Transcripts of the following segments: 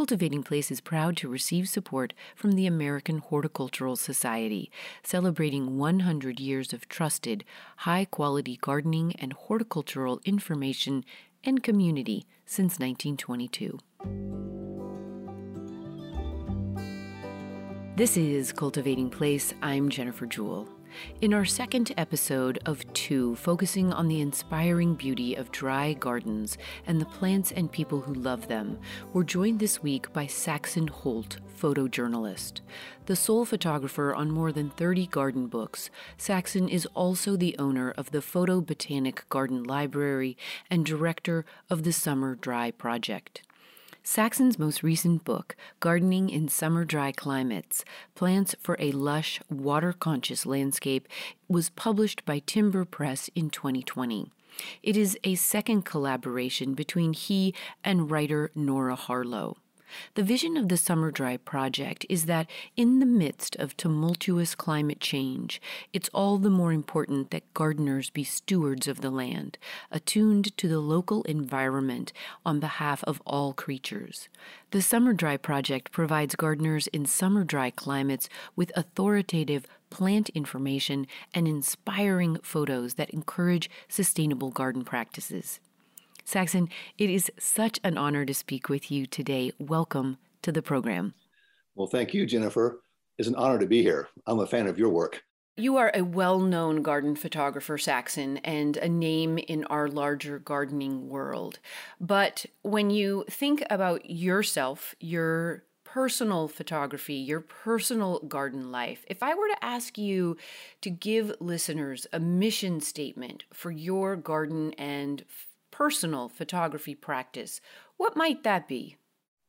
Cultivating Place is proud to receive support from the American Horticultural Society, celebrating 100 years of trusted, high quality gardening and horticultural information and community since 1922. This is Cultivating Place. I'm Jennifer Jewell. In our second episode of two, focusing on the inspiring beauty of dry gardens and the plants and people who love them, we're joined this week by Saxon Holt, photojournalist. The sole photographer on more than 30 garden books, Saxon is also the owner of the Photo Botanic Garden Library and director of the Summer Dry Project. Saxon's most recent book, Gardening in Summer Dry Climates Plants for a Lush, Water Conscious Landscape, was published by Timber Press in 2020. It is a second collaboration between he and writer Nora Harlow. The vision of the Summer Dry Project is that in the midst of tumultuous climate change, it's all the more important that gardeners be stewards of the land, attuned to the local environment on behalf of all creatures. The Summer Dry Project provides gardeners in summer dry climates with authoritative plant information and inspiring photos that encourage sustainable garden practices. Saxon, it is such an honor to speak with you today. Welcome to the program. Well, thank you, Jennifer. It's an honor to be here. I'm a fan of your work. You are a well known garden photographer, Saxon, and a name in our larger gardening world. But when you think about yourself, your personal photography, your personal garden life, if I were to ask you to give listeners a mission statement for your garden and personal photography practice. What might that be?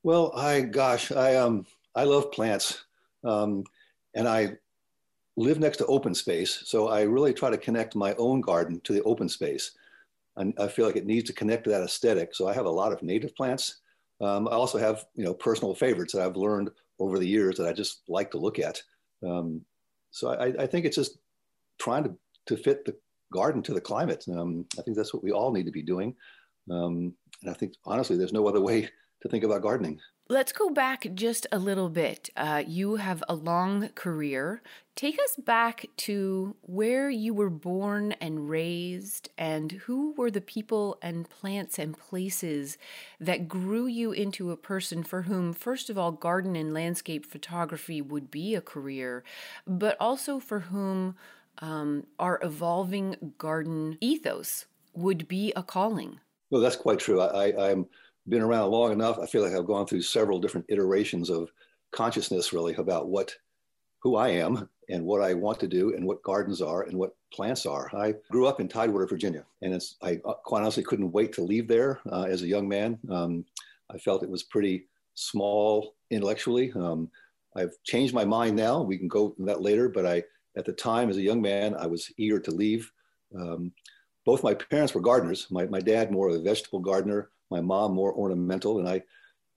Well, I gosh, I um I love plants, um, and I live next to open space, so I really try to connect my own garden to the open space. And I feel like it needs to connect to that aesthetic. So I have a lot of native plants. Um, I also have you know personal favorites that I've learned over the years that I just like to look at. Um, so I, I, think it's just trying to to fit the garden to the climate. Um, I think that's what we all need to be doing. Um, and I think, honestly, there's no other way to think about gardening. Let's go back just a little bit. Uh, you have a long career. Take us back to where you were born and raised, and who were the people and plants and places that grew you into a person for whom, first of all, garden and landscape photography would be a career, but also for whom um, our evolving garden ethos would be a calling. Well, that's quite true. I, I, I'm been around long enough. I feel like I've gone through several different iterations of consciousness, really, about what, who I am, and what I want to do, and what gardens are, and what plants are. I grew up in Tidewater, Virginia, and it's I uh, quite honestly couldn't wait to leave there uh, as a young man. Um, I felt it was pretty small intellectually. Um, I've changed my mind now. We can go that later, but I at the time, as a young man, I was eager to leave. Um, both my parents were gardeners. My, my dad, more of a vegetable gardener, my mom, more ornamental. And I,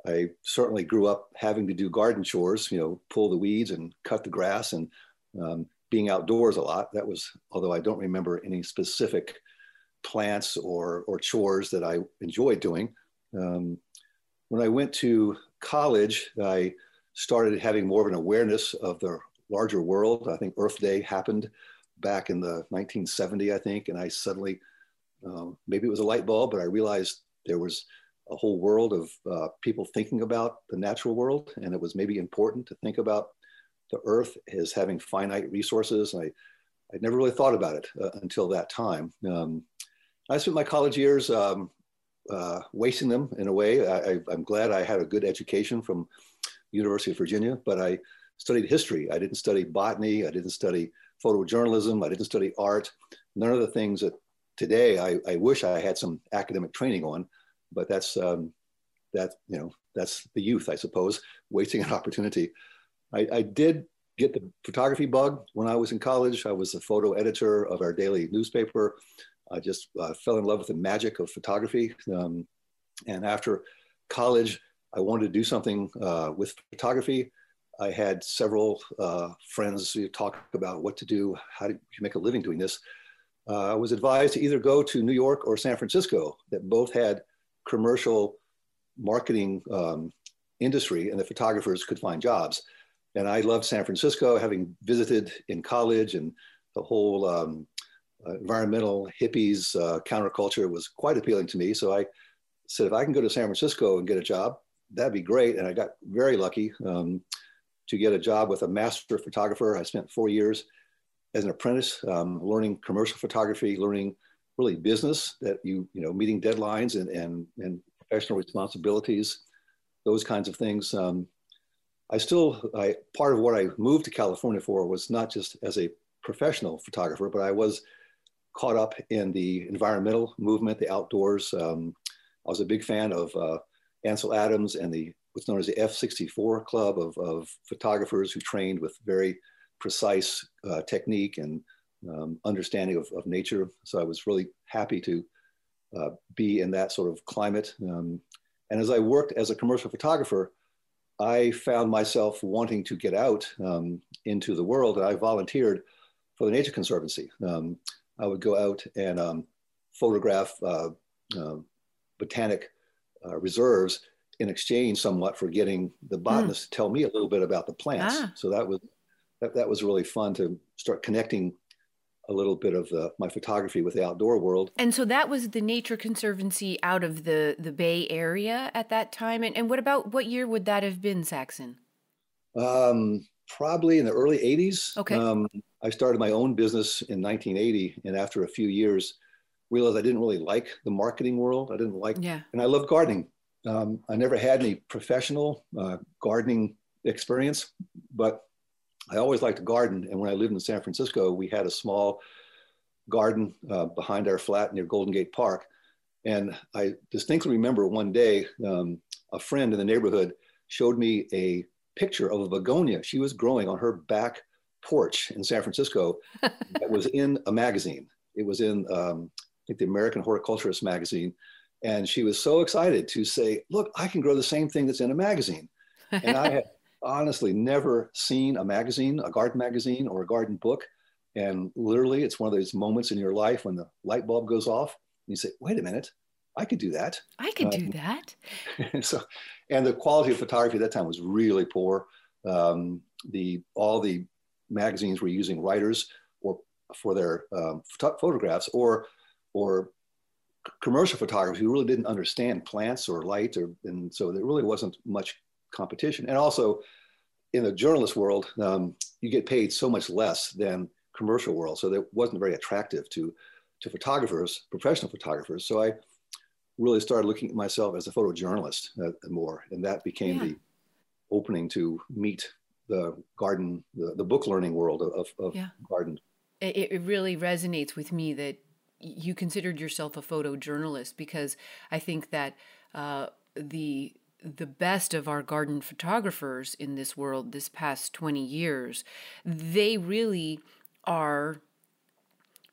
I certainly grew up having to do garden chores, you know, pull the weeds and cut the grass and um, being outdoors a lot. That was, although I don't remember any specific plants or, or chores that I enjoyed doing. Um, when I went to college, I started having more of an awareness of the larger world. I think Earth Day happened back in the 1970, I think, and I suddenly, um, maybe it was a light bulb, but I realized there was a whole world of uh, people thinking about the natural world, and it was maybe important to think about the Earth as having finite resources. I, I'd never really thought about it uh, until that time. Um, I spent my college years um, uh, wasting them in a way. I, am glad I had a good education from University of Virginia, but I studied history. I didn't study botany. I didn't study photojournalism. I didn't study art. None of the things that today I, I wish I had some academic training on, but that's um, that you know that's the youth, I suppose, wasting an opportunity. I, I did get the photography bug when I was in college. I was the photo editor of our daily newspaper. I just uh, fell in love with the magic of photography. Um, and after college, I wanted to do something uh, with photography. I had several uh, friends talk about what to do, how you make a living doing this. Uh, I was advised to either go to New York or San Francisco, that both had commercial marketing um, industry and the photographers could find jobs. And I loved San Francisco, having visited in college, and the whole um, uh, environmental hippies uh, counterculture was quite appealing to me. So I said, if I can go to San Francisco and get a job, that'd be great. And I got very lucky um, to get a job with a master photographer. I spent four years as an apprentice, um, learning commercial photography, learning really business that you, you know, meeting deadlines and, and, and professional responsibilities, those kinds of things. Um, I still, I, part of what I moved to California for was not just as a professional photographer, but I was caught up in the environmental movement, the outdoors. Um, I was a big fan of uh, Ansel Adams and the what's known as the F64 club of, of photographers who trained with very precise uh, technique and um, understanding of, of, nature. So I was really happy to uh, be in that sort of climate. Um, and as I worked as a commercial photographer, I found myself wanting to get out um, into the world, and I volunteered for the Nature Conservancy. Um, I would go out and um, photograph uh, uh, botanic uh, reserves in exchange somewhat for getting the botanist mm. to tell me a little bit about the plants. Ah. So that was that, that was really fun to start connecting a little bit of the, my photography with the outdoor world. And so that was the Nature Conservancy out of the, the Bay Area at that time. And, and what about what year would that have been, Saxon? Um, probably in the early 80s. Okay. Um, I started my own business in 1980. And after a few years, realized I didn't really like the marketing world. I didn't like, yeah. and I love gardening. Um, I never had any professional uh, gardening experience, but I always liked to garden. And when I lived in San Francisco, we had a small garden uh, behind our flat near Golden Gate Park. And I distinctly remember one day, um, a friend in the neighborhood showed me a picture of a begonia she was growing on her back porch in San Francisco that was in a magazine. It was in, um, think, the American Horticulturist magazine. And she was so excited to say, Look, I can grow the same thing that's in a magazine. And I had honestly never seen a magazine, a garden magazine or a garden book. And literally, it's one of those moments in your life when the light bulb goes off and you say, wait a minute, I could do that. I could um, do that. so, and the quality of photography at that time was really poor. Um, the all the magazines were using writers or for their um, photographs or or commercial photographers who really didn't understand plants or light or and so there really wasn't much competition. And also, in the journalist world, um, you get paid so much less than commercial world, so that wasn't very attractive to to photographers, professional photographers. So I really started looking at myself as a photojournalist uh, more, and that became yeah. the opening to meet the garden, the, the book learning world of, of yeah. garden. It, it really resonates with me that you considered yourself a photojournalist because I think that uh, the the best of our garden photographers in this world this past 20 years, they really are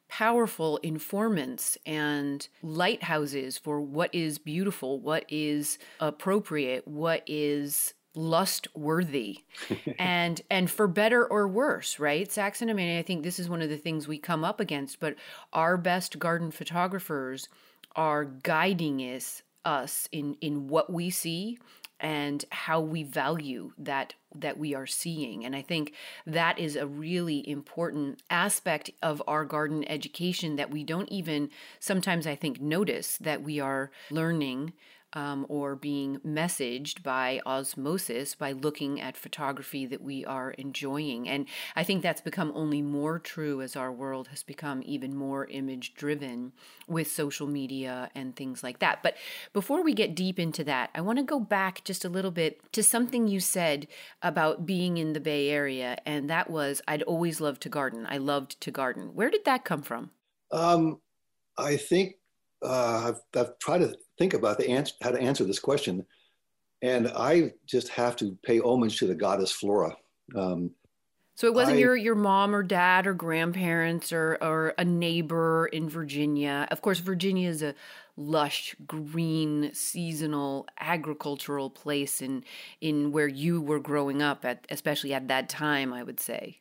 powerful informants and lighthouses for what is beautiful, what is appropriate, what is lust worthy and and for better or worse right? Saxon i mean i think this is one of the things we come up against but our best garden photographers are guiding us us in in what we see and how we value that that we are seeing. And i think that is a really important aspect of our garden education that we don't even sometimes i think notice that we are learning um, or being messaged by osmosis by looking at photography that we are enjoying. And I think that's become only more true as our world has become even more image driven with social media and things like that. But before we get deep into that, I want to go back just a little bit to something you said about being in the Bay Area, and that was I'd always loved to garden. I loved to garden. Where did that come from? Um, I think uh, I've, I've tried to think about the answer, how to answer this question. And I just have to pay homage to the goddess Flora. Um, so it wasn't I, your your mom or dad or grandparents or or a neighbor in Virginia. Of course, Virginia is a lush, green, seasonal, agricultural place in in where you were growing up at, especially at that time. I would say.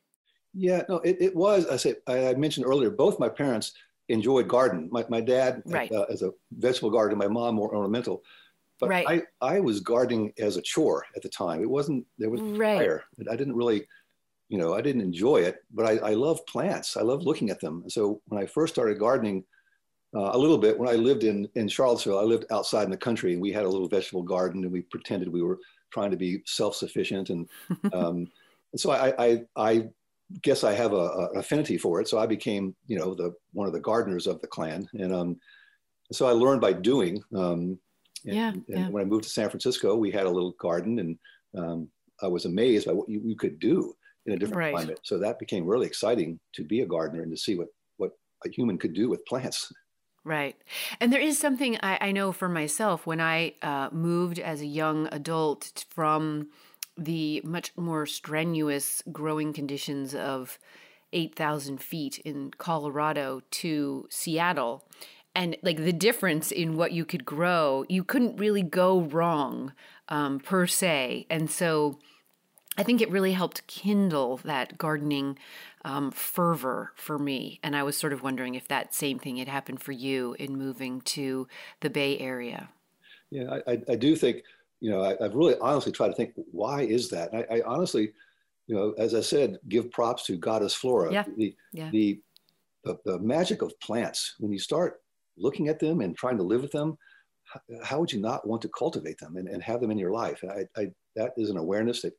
Yeah, no, it, it was. I said I mentioned earlier. Both my parents enjoyed garden. My, my dad right. uh, as a vegetable garden, my mom more ornamental. But right. I, I was gardening as a chore at the time. It wasn't, there was right. fire. I didn't really, you know, I didn't enjoy it, but I, I love plants. I love looking at them. so when I first started gardening, uh, a little bit, when I lived in, in Charlottesville, I lived outside in the country and we had a little vegetable garden and we pretended we were trying to be self-sufficient. And, um, and so I, I, I guess I have a, a, affinity for it. So I became, you know, the one of the gardeners of the clan, and um, so I learned by doing. Um, and, yeah, and yeah. when I moved to San Francisco, we had a little garden, and um, I was amazed by what you, you could do in a different right. climate. So that became really exciting to be a gardener and to see what what a human could do with plants. Right. And there is something I, I know for myself when I uh, moved as a young adult from the much more strenuous growing conditions of 8,000 feet in Colorado to Seattle. And like the difference in what you could grow, you couldn't really go wrong um, per se. And so I think it really helped kindle that gardening um, fervor for me. And I was sort of wondering if that same thing had happened for you in moving to the Bay Area. Yeah, I, I do think, you know, I, have really honestly tried to think, why is that? I, I, honestly, you know, as I said, give props to Goddess Flora. Yeah. The, yeah. The, the, the magic of plants, when you start looking at them and trying to live with them, how, how would you not want to cultivate them and, and have them in your life? I, I, that is an awareness that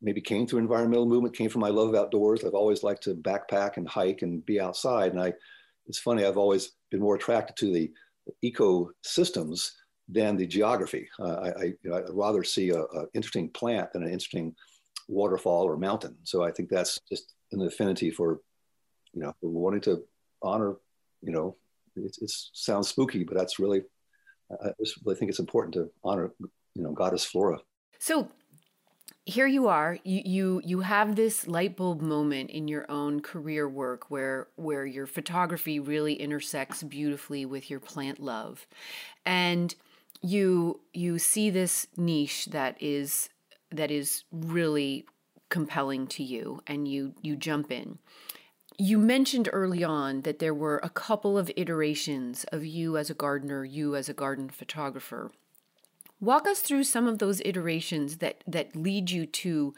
maybe came through environmental movement, came from my love of outdoors. I've always liked to backpack and hike and be outside. And I, it's funny, I've always been more attracted to the ecosystems than the geography. Uh, I, I you know, I'd rather see a, interesting plant than an interesting waterfall or mountain. So I think that's just an affinity for, you know, for wanting to honor, you know, it sounds spooky, but that's really, I really think it's important to honor, you know, goddess flora. So here you are you, you you have this light bulb moment in your own career work where where your photography really intersects beautifully with your plant love and you you see this niche that is that is really compelling to you and you you jump in. You mentioned early on that there were a couple of iterations of you as a gardener you as a garden photographer. Walk us through some of those iterations that that lead you to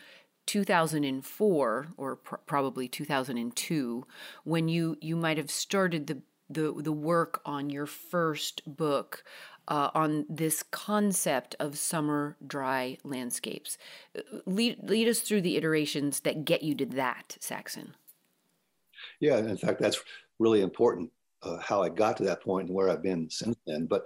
2004 or pr- probably 2002 when you you might have started the the the work on your first book uh, on this concept of summer dry landscapes. Lead lead us through the iterations that get you to that, Saxon. Yeah, in fact, that's really important. Uh, how I got to that point and where I've been since then, but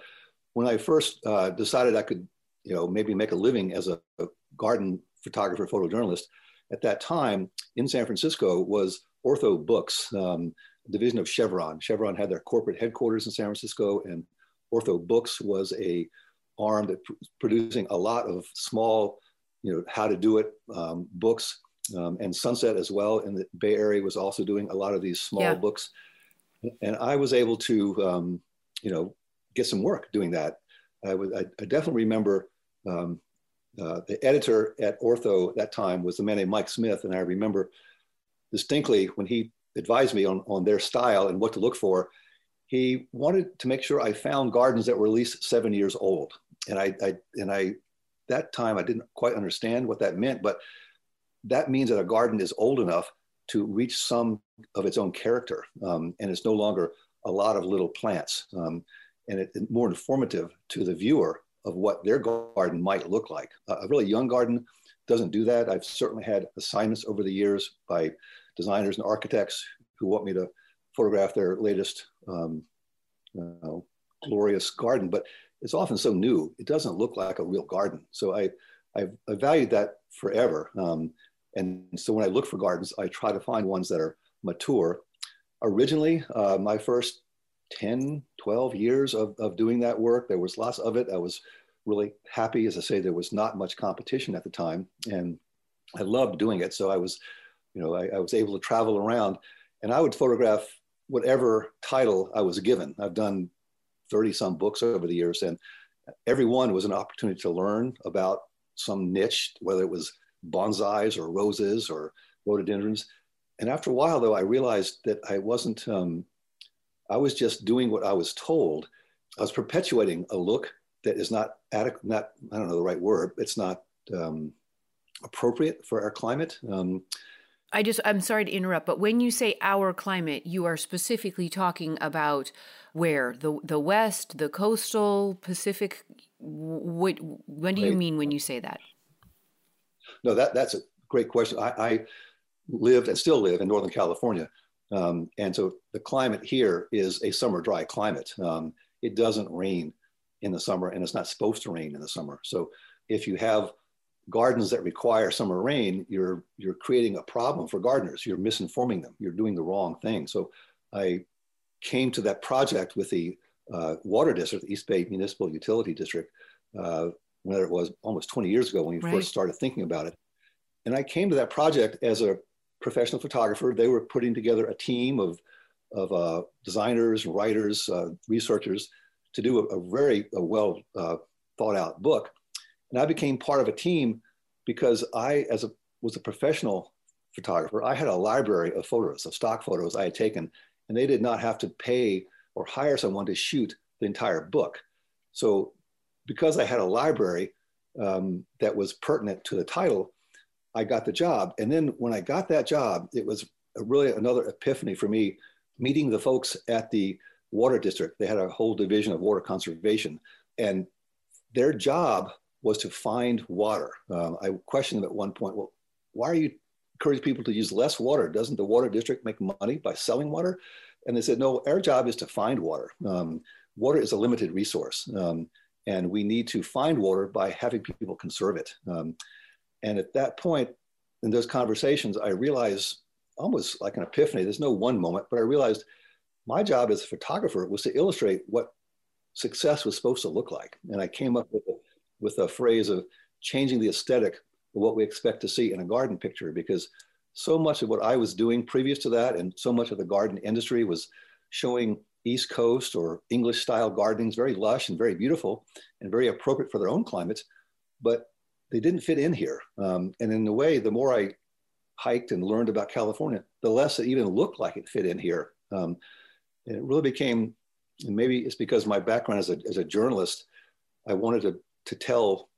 when I first uh, decided I could, you know, maybe make a living as a, a, garden photographer, photojournalist, at that time in San Francisco was Ortho Books, um, division of Chevron. Chevron had their corporate headquarters in San Francisco, and Ortho Books was a arm that pr- producing a lot of small, you know, how to do it um, books, um, and Sunset as well in the Bay Area was also doing a lot of these small yeah. books, and I was able to, um, you know, get some work doing that. I, was, I, I definitely remember um, uh, the editor at Ortho at that time was a man named Mike Smith, and I remember distinctly when he advised me on, on their style and what to look for. He wanted to make sure I found gardens that were at least seven years old, and I, I and I that time I didn't quite understand what that meant, but that means that a garden is old enough to reach some of its own character, um, and it's no longer a lot of little plants. Um, and it's it more informative to the viewer of what their garden might look like. a really young garden doesn't do that. I've certainly had assignments over the years by designers and architects who want me to photograph their latest um, uh, glorious garden, but it's often so new, it doesn't look like a real garden. So I, I've, I valued that forever. Um, and so when I look for gardens, I try to find ones that are mature. Originally, uh, my first 10, 12 years of, of doing that work. There was lots of it. I was really happy. As I say, there was not much competition at the time. And I loved doing it. So I was, you know, I, I was able to travel around and I would photograph whatever title I was given. I've done 30 some books over the years and every one was an opportunity to learn about some niche, whether it was bonsais or roses or rhododendrons. And after a while, though, I realized that I wasn't um, I was just doing what I was told. I was perpetuating a look that is not adequate, not, I don't know the right word, it's not um, appropriate for our climate. Um, I just, I'm sorry to interrupt, but when you say our climate, you are specifically talking about where the the West, the coastal Pacific. What when do you mean when you say that? No, that that's a great question. I, I lived and still live in Northern California, um, and so the climate here is a summer dry climate. Um, it doesn't rain in the summer, and it's not supposed to rain in the summer. So if you have gardens that require summer rain, you're you're creating a problem for gardeners. You're misinforming them. You're doing the wrong thing. So I came to that project with the uh, water district, the East Bay Municipal Utility District, uh, whether it was almost 20 years ago when we right. first started thinking about it. And I came to that project as a professional photographer. They were putting together a team of, of uh, designers, writers, uh, researchers to do a, a very a well uh, thought out book. And I became part of a team because I, as a was a professional photographer, I had a library of photos, of stock photos I had taken and they did not have to pay or hire someone to shoot the entire book. So, because I had a library um, that was pertinent to the title, I got the job. And then when I got that job, it was really another epiphany for me meeting the folks at the water district. They had a whole division of water conservation, and their job was to find water. Um, I questioned them at one point, well, why are you encouraging people to use less water. Doesn't the water district make money by selling water? And they said, no, our job is to find water. Um, water is a limited resource. Um, and we need to find water by having people conserve it. Um, and at that point, in those conversations, I realized almost like an epiphany. There's no one moment, but I realized my job as a photographer was to illustrate what success was supposed to look like. And I came up with a, with a phrase of changing the aesthetic of what we expect to see in a garden picture because so much of what I was doing previous to that and so much of the garden industry was showing East Coast or English style gardenings, very lush and very beautiful and very appropriate for their own climates, but they didn't fit in here. Um, and in a way, the more I hiked and learned about California, the less it even looked like it fit in here. Um, and it really became, and maybe it's because my background as a, as a journalist, I wanted to, to tell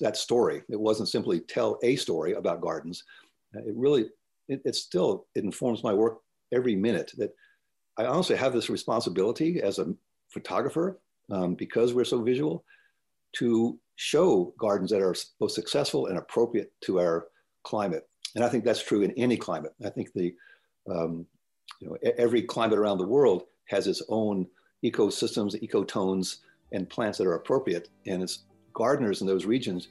that story. It wasn't simply tell a story about gardens. Uh, it really, it, it still, it informs my work every minute that I honestly have this responsibility as a photographer um, because we're so visual to show gardens that are both successful and appropriate to our climate. And I think that's true in any climate. I think the, um, you know, every climate around the world has its own ecosystems, ecotones, and plants that are appropriate. And it's gardeners in those regions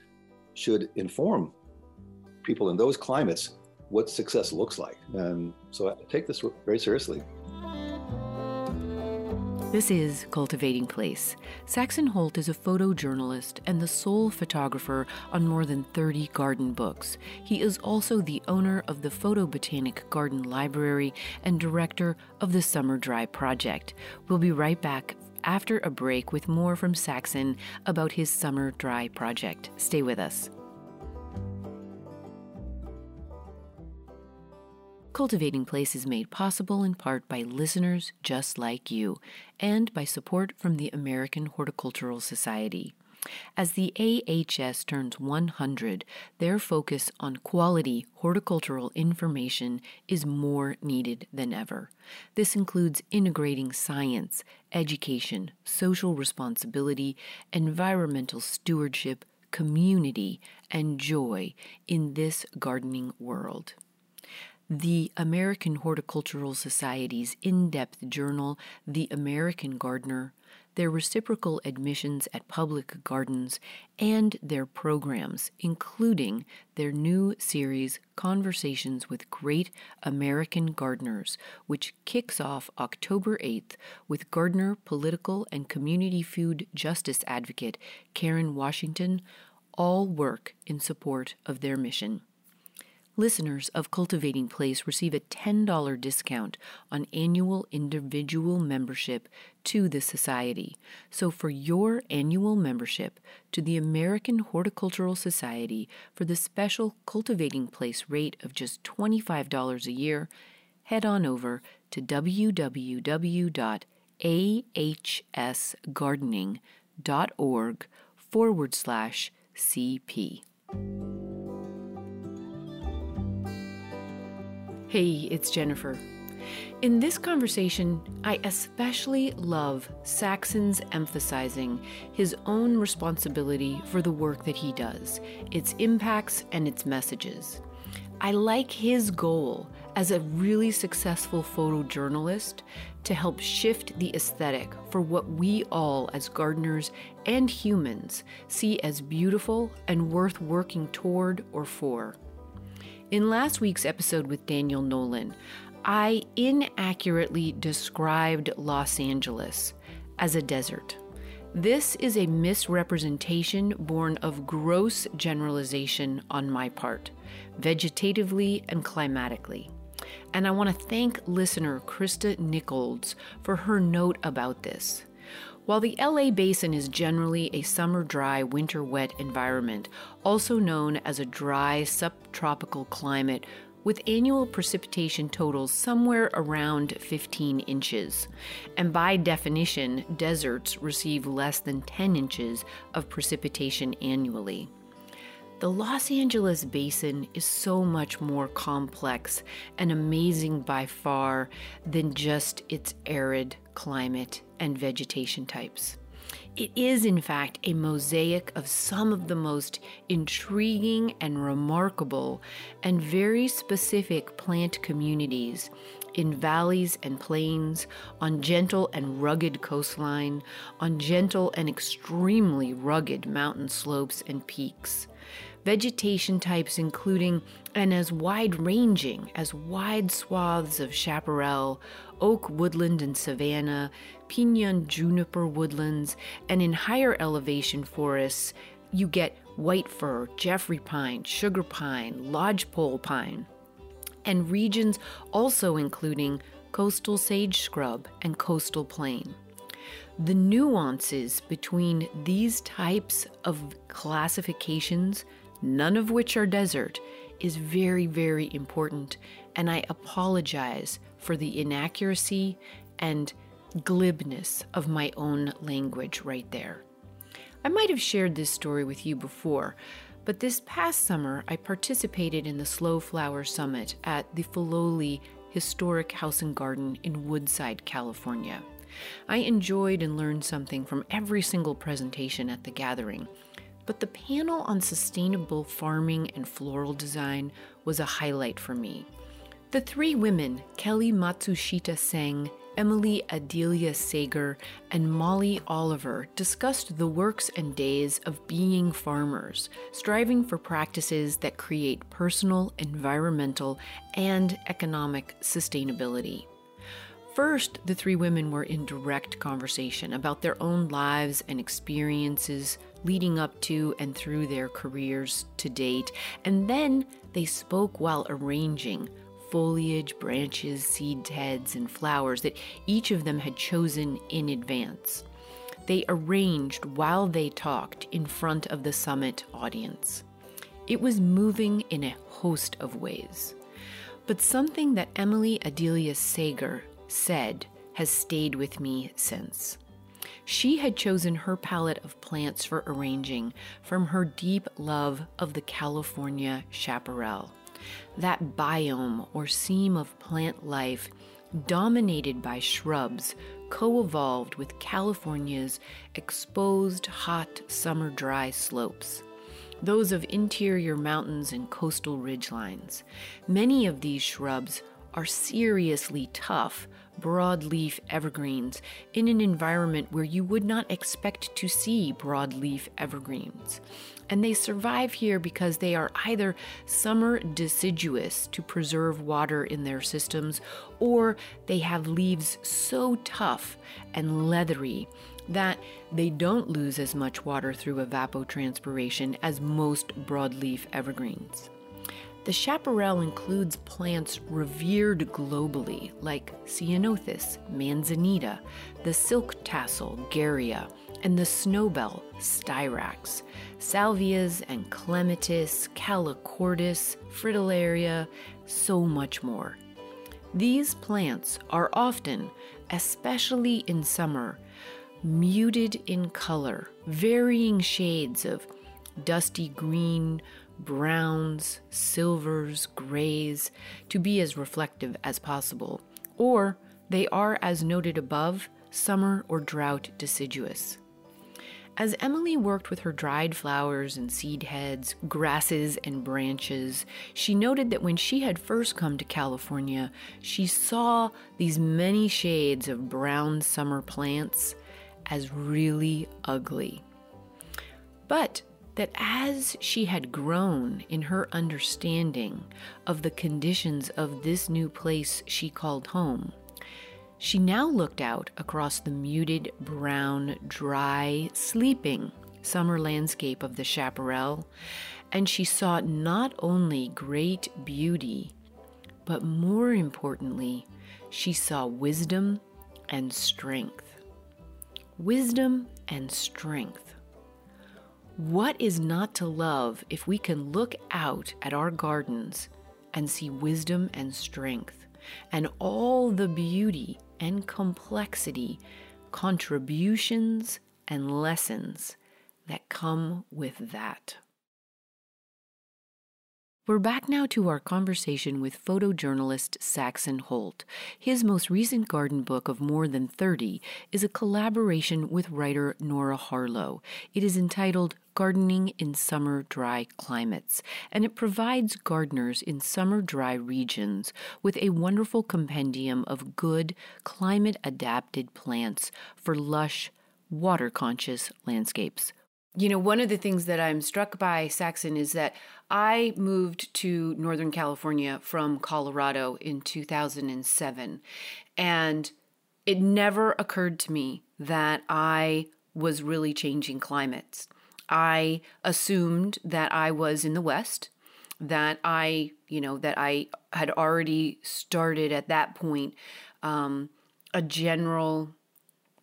should inform people in those climates what success looks like. And so I take this very seriously. This is Cultivating Place. Saxon Holt is a photojournalist and the sole photographer on more than 30 garden books. He is also the owner of the Photobotanic Garden Library and director of the Summer Dry Project. We'll be right back after a break with more from Saxon about his Summer Dry project. Stay with us. Cultivating Place is made possible in part by listeners just like you and by support from the American Horticultural Society. As the AHS turns 100, their focus on quality horticultural information is more needed than ever. This includes integrating science, education, social responsibility, environmental stewardship, community, and joy in this gardening world. The American Horticultural Society's in depth journal, The American Gardener, their reciprocal admissions at public gardens, and their programs, including their new series, Conversations with Great American Gardeners, which kicks off October 8th with gardener, political, and community food justice advocate Karen Washington, all work in support of their mission. Listeners of Cultivating Place receive a $10 discount on annual individual membership to the Society. So, for your annual membership to the American Horticultural Society for the special Cultivating Place rate of just $25 a year, head on over to www.ahsgardening.org forward slash CP. Hey, it's Jennifer. In this conversation, I especially love Saxon's emphasizing his own responsibility for the work that he does, its impacts, and its messages. I like his goal as a really successful photojournalist to help shift the aesthetic for what we all, as gardeners and humans, see as beautiful and worth working toward or for. In last week's episode with Daniel Nolan, I inaccurately described Los Angeles as a desert. This is a misrepresentation born of gross generalization on my part, vegetatively and climatically. And I want to thank listener Krista Nichols for her note about this. While the LA basin is generally a summer dry, winter wet environment, also known as a dry subtropical climate with annual precipitation totals somewhere around 15 inches. And by definition, deserts receive less than 10 inches of precipitation annually. The Los Angeles basin is so much more complex and amazing by far than just its arid climate and vegetation types. It is, in fact, a mosaic of some of the most intriguing and remarkable and very specific plant communities in valleys and plains, on gentle and rugged coastline, on gentle and extremely rugged mountain slopes and peaks vegetation types including and as wide ranging as wide swaths of chaparral, oak woodland and savanna, pinyon juniper woodlands, and in higher elevation forests, you get white fir, Jeffrey pine, sugar pine, lodgepole pine, and regions also including coastal sage scrub and coastal plain. The nuances between these types of classifications none of which are desert, is very, very important. And I apologize for the inaccuracy and glibness of my own language right there. I might have shared this story with you before, but this past summer I participated in the Slow Flower Summit at the Filoli Historic House and Garden in Woodside, California. I enjoyed and learned something from every single presentation at the gathering, but the panel on sustainable farming and floral design was a highlight for me. The three women, Kelly Matsushita Seng, Emily Adelia Sager, and Molly Oliver, discussed the works and days of being farmers, striving for practices that create personal, environmental, and economic sustainability. First, the three women were in direct conversation about their own lives and experiences leading up to and through their careers to date, and then they spoke while arranging foliage, branches, seed heads, and flowers that each of them had chosen in advance. They arranged while they talked in front of the summit audience. It was moving in a host of ways. But something that Emily Adelia Sager said has stayed with me since. She had chosen her palette of plants for arranging from her deep love of the California chaparral. That biome or seam of plant life dominated by shrubs co evolved with California's exposed, hot, summer dry slopes those of interior mountains and coastal ridgelines. Many of these shrubs are seriously tough broadleaf evergreens in an environment where you would not expect to see broadleaf evergreens. And they survive here because they are either summer deciduous to preserve water in their systems, or they have leaves so tough and leathery that they don't lose as much water through evapotranspiration as most broadleaf evergreens. The chaparral includes plants revered globally like Ceanothus, Manzanita, the silk tassel, Garrya, and the snowbell, Styrax, salvias and clematis, calochortus, fritillaria, so much more. These plants are often, especially in summer, muted in color, varying shades of dusty green, browns, silvers, grays, to be as reflective as possible. Or they are, as noted above, summer or drought deciduous. As Emily worked with her dried flowers and seed heads, grasses and branches, she noted that when she had first come to California, she saw these many shades of brown summer plants as really ugly. But that as she had grown in her understanding of the conditions of this new place she called home, she now looked out across the muted, brown, dry, sleeping summer landscape of the chaparral, and she saw not only great beauty, but more importantly, she saw wisdom and strength. Wisdom and strength. What is not to love if we can look out at our gardens and see wisdom and strength and all the beauty and complexity, contributions, and lessons that come with that. We're back now to our conversation with photojournalist Saxon Holt. His most recent garden book of more than 30 is a collaboration with writer Nora Harlow. It is entitled Gardening in Summer Dry Climates, and it provides gardeners in summer dry regions with a wonderful compendium of good, climate adapted plants for lush, water conscious landscapes. You know, one of the things that I'm struck by, Saxon, is that I moved to Northern California from Colorado in 2007. And it never occurred to me that I was really changing climates. I assumed that I was in the West, that I, you know, that I had already started at that point um, a general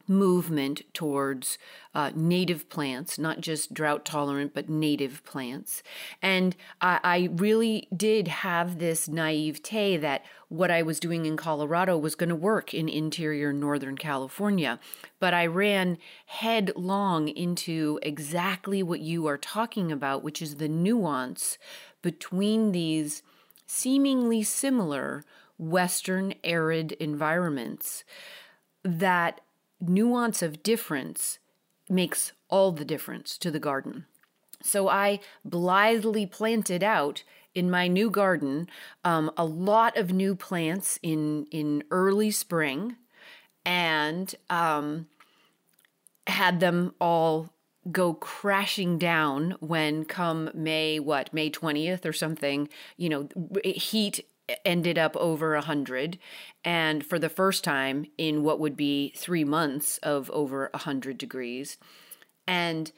movement towards uh, native plants, not just drought tolerant, but native plants. And I, I really did have this naivete that what I was doing in Colorado was going to work in interior Northern California. But I ran headlong into exactly what you are talking about, which is the nuance between these seemingly similar Western arid environments that nuance of difference makes all the difference to the garden. So I blithely planted out in my new garden um, a lot of new plants in in early spring, and um, had them all go crashing down when come May what May twentieth or something. You know, heat ended up over 100 and for the first time in what would be 3 months of over 100 degrees. And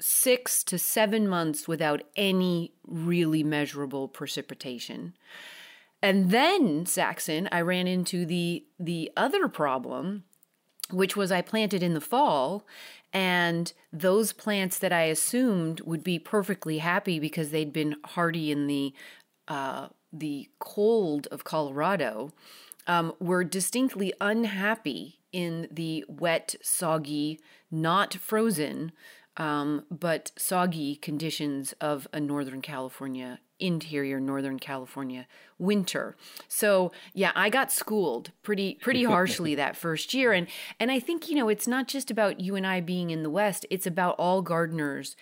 6 to 7 months without any really measurable precipitation. And then Saxon I ran into the the other problem which was I planted in the fall and those plants that I assumed would be perfectly happy because they'd been hardy in the uh, the cold of Colorado um, were distinctly unhappy in the wet, soggy, not frozen, um, but soggy conditions of a Northern California interior Northern California winter. So yeah, I got schooled pretty pretty harshly that first year, and and I think you know it's not just about you and I being in the West; it's about all gardeners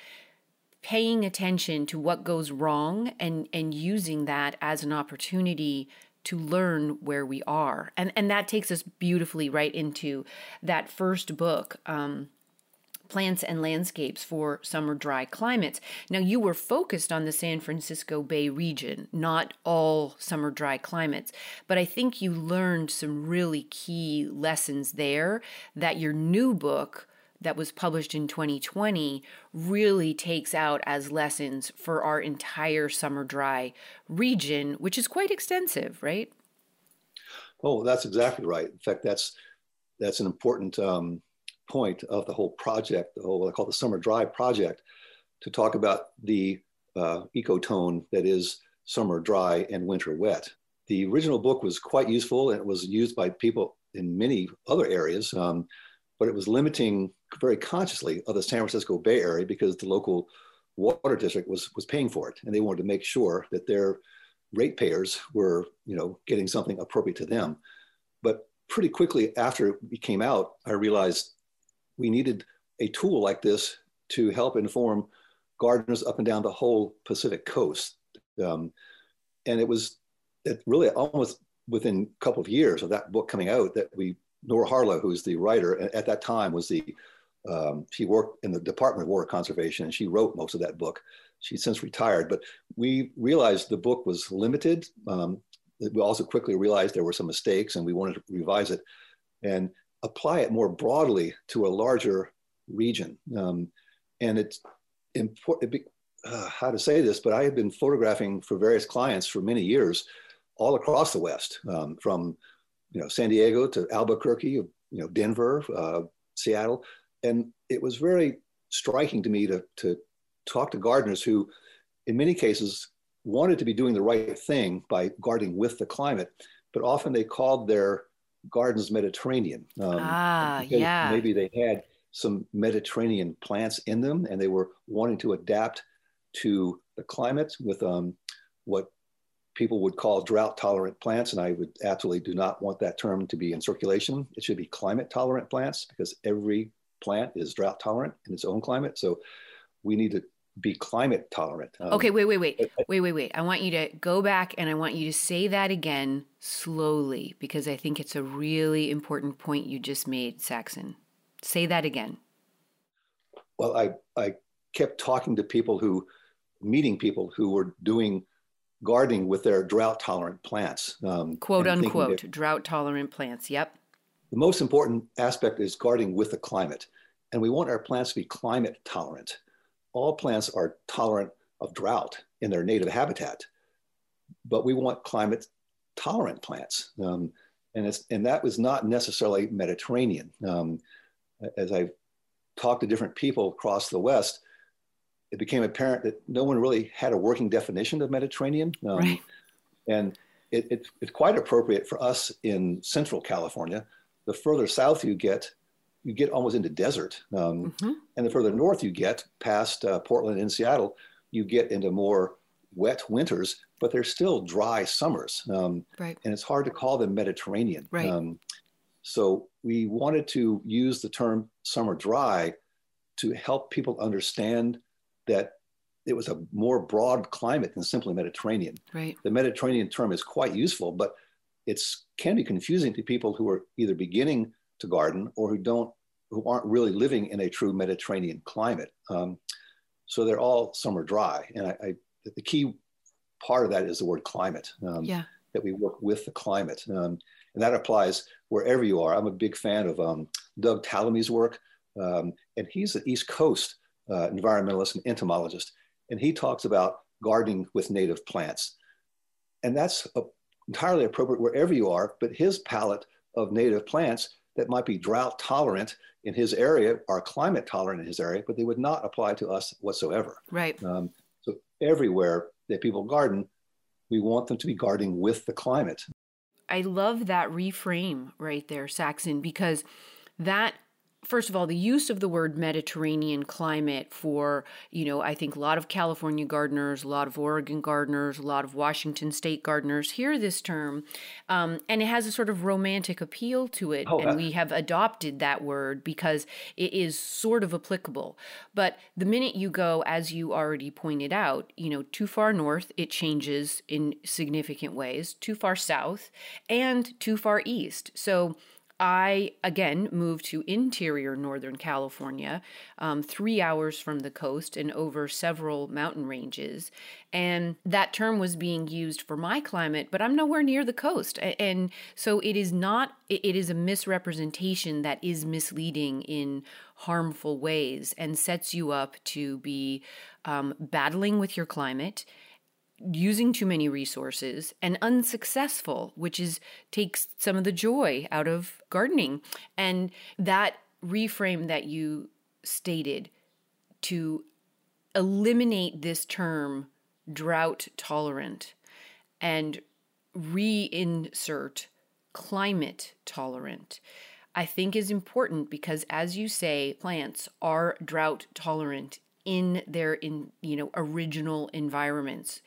paying attention to what goes wrong and and using that as an opportunity to learn where we are and and that takes us beautifully right into that first book um, plants and landscapes for summer dry climates. Now, you were focused on the San Francisco Bay region, not all summer dry climates, but I think you learned some really key lessons there that your new book that was published in 2020 really takes out as lessons for our entire summer dry region, which is quite extensive, right? Oh, that's exactly right. In fact, that's that's an important um, point of the whole project, the whole what I call the summer dry project, to talk about the uh, ecotone that is summer dry and winter wet. The original book was quite useful and it was used by people in many other areas. Um, but it was limiting very consciously of the San Francisco Bay Area because the local water district was was paying for it, and they wanted to make sure that their ratepayers were, you know, getting something appropriate to them. But pretty quickly after it came out, I realized we needed a tool like this to help inform gardeners up and down the whole Pacific coast. Um, and it was it really almost within a couple of years of that book coming out that we Nora Harlow, who's the writer at that time, was the um, she worked in the Department of Water Conservation and she wrote most of that book. She's since retired, but we realized the book was limited. Um, we also quickly realized there were some mistakes and we wanted to revise it and apply it more broadly to a larger region. Um, and it's important, uh, how to say this, but I have been photographing for various clients for many years all across the West, um, from you know San Diego to Albuquerque, you know Denver, uh, Seattle, and it was very striking to me to to talk to gardeners who, in many cases, wanted to be doing the right thing by gardening with the climate, but often they called their gardens Mediterranean. Um, ah, yeah. Maybe they had some Mediterranean plants in them, and they were wanting to adapt to the climate with um, what people would call drought tolerant plants. And I would absolutely do not want that term to be in circulation. It should be climate tolerant plants because every plant is drought tolerant in its own climate. So we need to be climate tolerant. Um, okay, wait, wait, wait, wait, wait, wait. I want you to go back and I want you to say that again slowly because I think it's a really important point you just made, Saxon. Say that again. Well, I, I kept talking to people who, meeting people who were doing gardening with their drought tolerant plants. Um, Quote unquote, drought tolerant plants. Yep. The most important aspect is gardening with the climate. And we want our plants to be climate tolerant. All plants are tolerant of drought in their native habitat, but we want climate tolerant plants. Um, and, it's, and that was not necessarily Mediterranean. Um, as I've talked to different people across the West, it became apparent that no one really had a working definition of Mediterranean. Um, right. And it, it, it's quite appropriate for us in Central California. The further south you get, you get almost into desert. Um, mm-hmm. And the further north you get, past uh, Portland and Seattle, you get into more wet winters, but they're still dry summers. Um, right. And it's hard to call them Mediterranean. Right. Um, so we wanted to use the term summer dry to help people understand that it was a more broad climate than simply Mediterranean. Right. The Mediterranean term is quite useful, but it can be confusing to people who are either beginning to garden or who don't, who aren't really living in a true Mediterranean climate. Um, so they're all summer dry, and I, I, the key part of that is the word climate. Um, yeah. That we work with the climate, um, and that applies wherever you are. I'm a big fan of um, Doug Tallamy's work, um, and he's an East Coast uh, environmentalist and entomologist, and he talks about gardening with native plants. And that's a, entirely appropriate wherever you are, but his palette of native plants that might be drought tolerant in his area are climate tolerant in his area, but they would not apply to us whatsoever. Right. Um, so everywhere that people garden, we want them to be gardening with the climate. I love that reframe right there, Saxon, because that first of all, the use of the word Mediterranean climate for, you know, I think a lot of California gardeners, a lot of Oregon gardeners, a lot of Washington state gardeners hear this term, um, and it has a sort of romantic appeal to it. Oh, and we have adopted that word because it is sort of applicable. But the minute you go, as you already pointed out, you know, too far north, it changes in significant ways, too far south, and too far east. So, I again moved to interior Northern California, um, three hours from the coast and over several mountain ranges. And that term was being used for my climate, but I'm nowhere near the coast. And so it is not, it is a misrepresentation that is misleading in harmful ways and sets you up to be um, battling with your climate using too many resources and unsuccessful which is takes some of the joy out of gardening. And that reframe that you stated to eliminate this term drought tolerant and reinsert climate tolerant I think is important because as you say, plants are drought tolerant in their in you know original environments.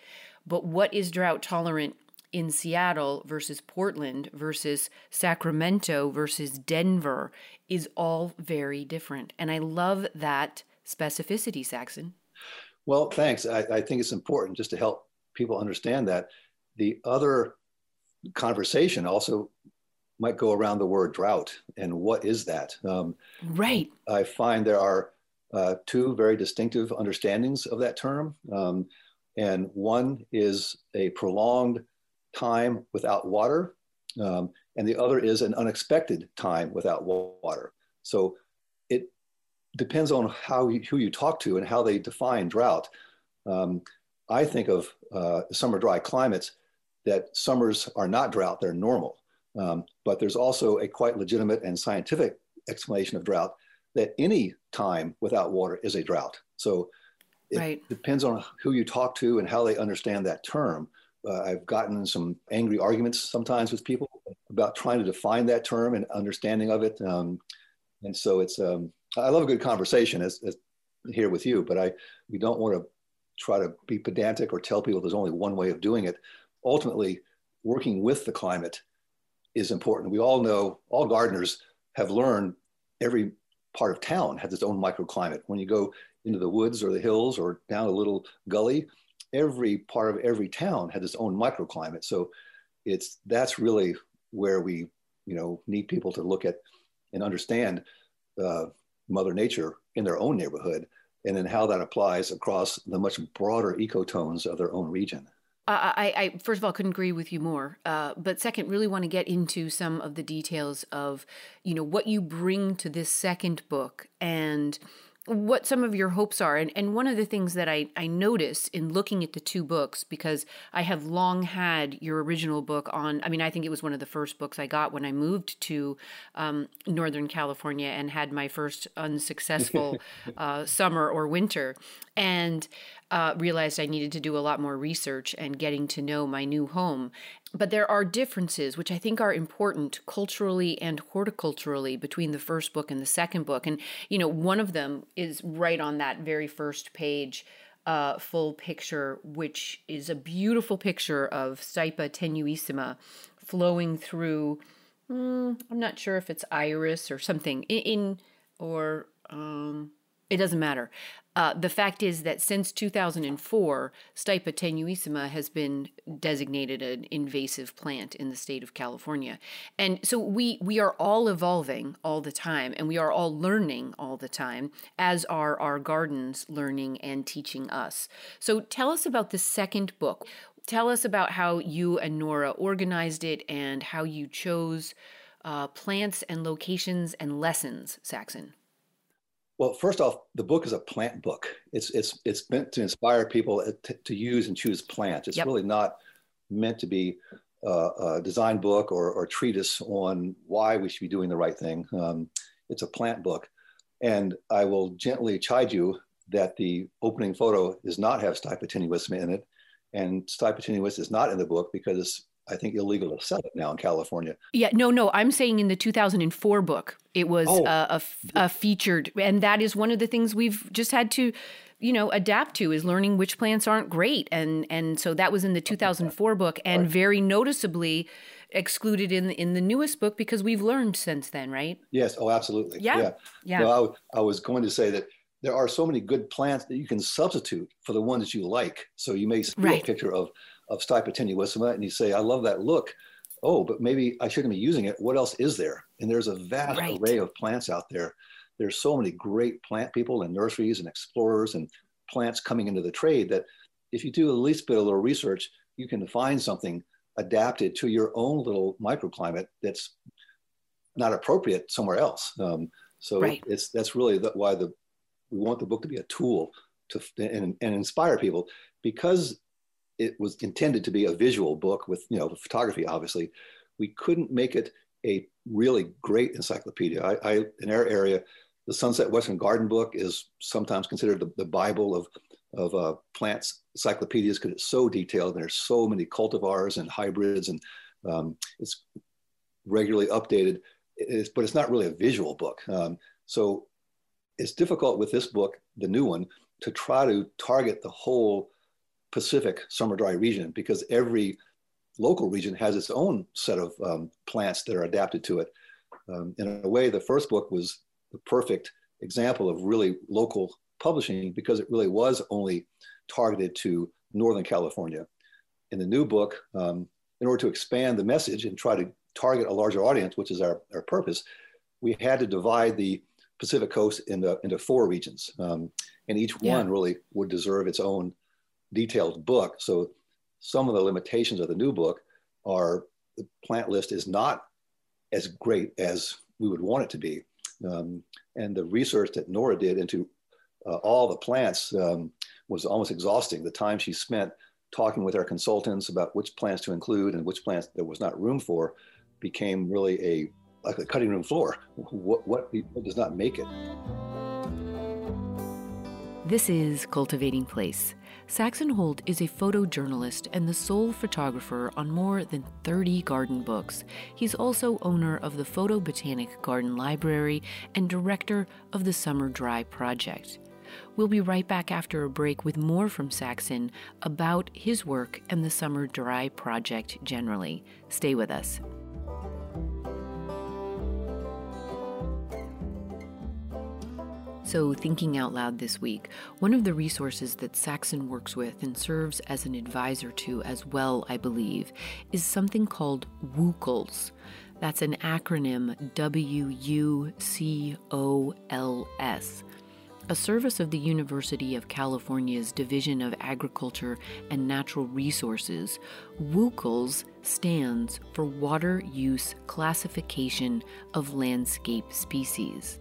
But what is drought tolerant in Seattle versus Portland versus Sacramento versus Denver is all very different. And I love that specificity, Saxon. Well, thanks. I, I think it's important just to help people understand that. The other conversation also might go around the word drought and what is that? Um, right. I find there are uh, two very distinctive understandings of that term. Um, and one is a prolonged time without water, um, and the other is an unexpected time without water. So it depends on how you, who you talk to and how they define drought. Um, I think of uh, summer dry climates that summers are not drought, they're normal. Um, but there's also a quite legitimate and scientific explanation of drought that any time without water is a drought. So it right. depends on who you talk to and how they understand that term. Uh, I've gotten some angry arguments sometimes with people about trying to define that term and understanding of it. Um, and so it's, um, I love a good conversation as, as, here with you, but I, we don't want to try to be pedantic or tell people there's only one way of doing it. Ultimately, working with the climate is important. We all know, all gardeners have learned every part of town has its own microclimate. When you go into the woods or the hills or down a little gully, every part of every town has its own microclimate. So it's that's really where we, you know, need people to look at and understand uh, Mother Nature in their own neighborhood, and then how that applies across the much broader ecotones of their own region. I, I, first of all couldn't agree with you more. Uh, but second, really want to get into some of the details of, you know, what you bring to this second book and what some of your hopes are. And, and one of the things that I, I notice in looking at the two books, because I have long had your original book on, I mean, I think it was one of the first books I got when I moved to um, Northern California and had my first unsuccessful uh, summer or winter. And uh, realized I needed to do a lot more research and getting to know my new home. But there are differences, which I think are important culturally and horticulturally between the first book and the second book. And, you know, one of them is right on that very first page. Uh, full picture, which is a beautiful picture of Stipa tenuissima flowing through. Mm, I'm not sure if it's iris or something in, in or um, it doesn't matter. Uh, the fact is that since 2004, Stipa tenuissima has been designated an invasive plant in the state of California. And so we, we are all evolving all the time, and we are all learning all the time, as are our gardens learning and teaching us. So tell us about the second book. Tell us about how you and Nora organized it and how you chose uh, plants and locations and lessons, Saxon. Well, first off, the book is a plant book. It's it's it's meant to inspire people to, to use and choose plants. It's yep. really not meant to be uh, a design book or, or treatise on why we should be doing the right thing. Um, it's a plant book, and I will gently chide you that the opening photo does not have Stipa tenuissima in it, and Stipa tenuis is not in the book because I think, illegal to sell it now in California. Yeah, no, no. I'm saying in the 2004 book, it was oh. a, a, a featured, and that is one of the things we've just had to you know adapt to is learning which plants aren't great and and so that was in the 2004 book and right. very noticeably excluded in the, in the newest book because we've learned since then right yes oh absolutely yeah yeah, yeah. No, I, I was going to say that there are so many good plants that you can substitute for the ones that you like so you may see right. a picture of of Stipa tenuissima and you say, I love that look. Oh, but maybe I shouldn't be using it. What else is there? And there's a vast right. array of plants out there. There's so many great plant people and nurseries and explorers and plants coming into the trade that if you do the least bit of little research, you can find something adapted to your own little microclimate that's not appropriate somewhere else. Um, so right. it's that's really the, why the we want the book to be a tool to and, and inspire people because it was intended to be a visual book with you know photography obviously. We couldn't make it a really great encyclopedia. I, I in our area the sunset western garden book is sometimes considered the, the bible of of uh, plants. Encyclopedias because it's so detailed and there's so many cultivars and hybrids and um, it's regularly updated. It's, but it's not really a visual book. Um, so it's difficult with this book, the new one, to try to target the whole Pacific summer dry region because every local region has its own set of um, plants that are adapted to it. Um, in a way, the first book was the perfect example of really local publishing because it really was only targeted to Northern California. In the new book, um, in order to expand the message and try to target a larger audience, which is our, our purpose, we had to divide the Pacific coast into, into four regions. Um, and each yeah. one really would deserve its own detailed book. So some of the limitations of the new book are the plant list is not as great as we would want it to be. Um, and the research that Nora did into uh, all the plants um, was almost exhausting. The time she spent talking with our consultants about which plants to include and which plants there was not room for became really a like a cutting room floor. What, what, what does not make it? This is Cultivating Place. Saxon Holt is a photojournalist and the sole photographer on more than 30 garden books. He's also owner of the PhotoBotanic Garden Library and director of the Summer Dry Project. We'll be right back after a break with more from Saxon about his work and the Summer Dry Project generally. Stay with us. So, thinking out loud this week, one of the resources that Saxon works with and serves as an advisor to as well, I believe, is something called WUCOLS. That's an acronym W U C O L S. A service of the University of California's Division of Agriculture and Natural Resources, WUCOLS stands for Water Use Classification of Landscape Species.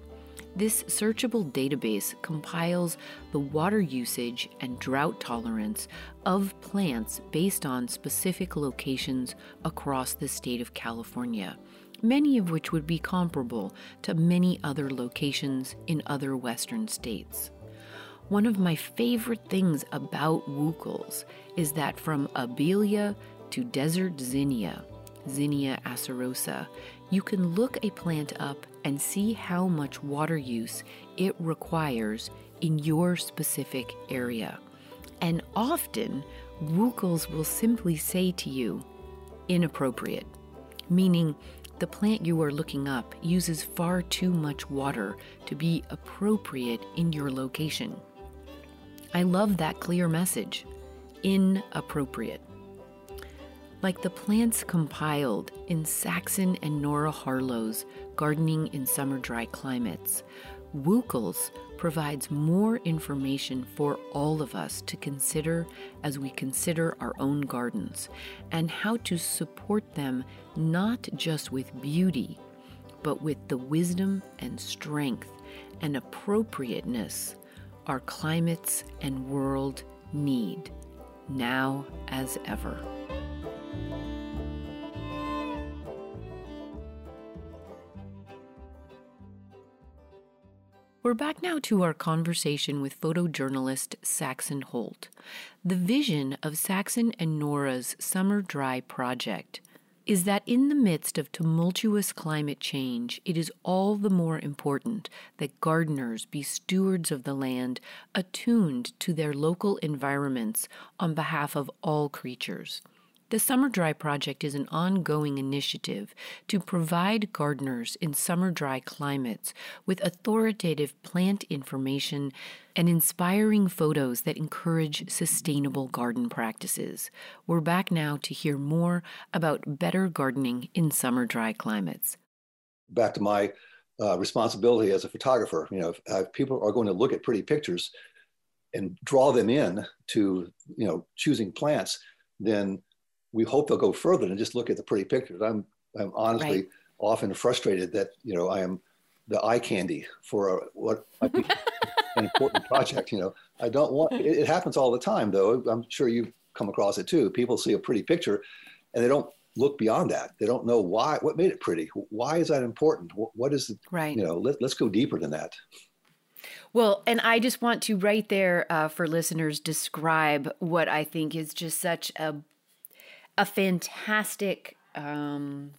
This searchable database compiles the water usage and drought tolerance of plants based on specific locations across the state of California, many of which would be comparable to many other locations in other Western states. One of my favorite things about WUCOLS is that from Abelia to desert zinnia, Zinnia acerosa, you can look a plant up and see how much water use it requires in your specific area. And often, WUCOLS will simply say to you, inappropriate, meaning the plant you are looking up uses far too much water to be appropriate in your location. I love that clear message inappropriate like the plants compiled in Saxon and Nora Harlow's Gardening in Summer Dry Climates, WUCOLS provides more information for all of us to consider as we consider our own gardens and how to support them not just with beauty, but with the wisdom and strength and appropriateness our climates and world need, now as ever. We're back now to our conversation with photojournalist Saxon Holt. The vision of Saxon and Nora's Summer Dry project is that in the midst of tumultuous climate change, it is all the more important that gardeners be stewards of the land, attuned to their local environments on behalf of all creatures. The Summer Dry Project is an ongoing initiative to provide gardeners in summer dry climates with authoritative plant information and inspiring photos that encourage sustainable garden practices. We're back now to hear more about better gardening in summer dry climates. Back to my uh, responsibility as a photographer. You know, if, if people are going to look at pretty pictures and draw them in to, you know, choosing plants, then we hope they'll go further than just look at the pretty pictures. I'm I'm honestly right. often frustrated that you know I am the eye candy for a, what might be an important project. You know, I don't want. It, it, happens all the time, though. I'm sure you've come across it too. People see a pretty picture, and they don't look beyond that. They don't know why. What made it pretty? Why is that important? what, what is the, right? You know, let, let's go deeper than that. Well, and I just want to right there uh, for listeners describe what I think is just such a a fantastic um,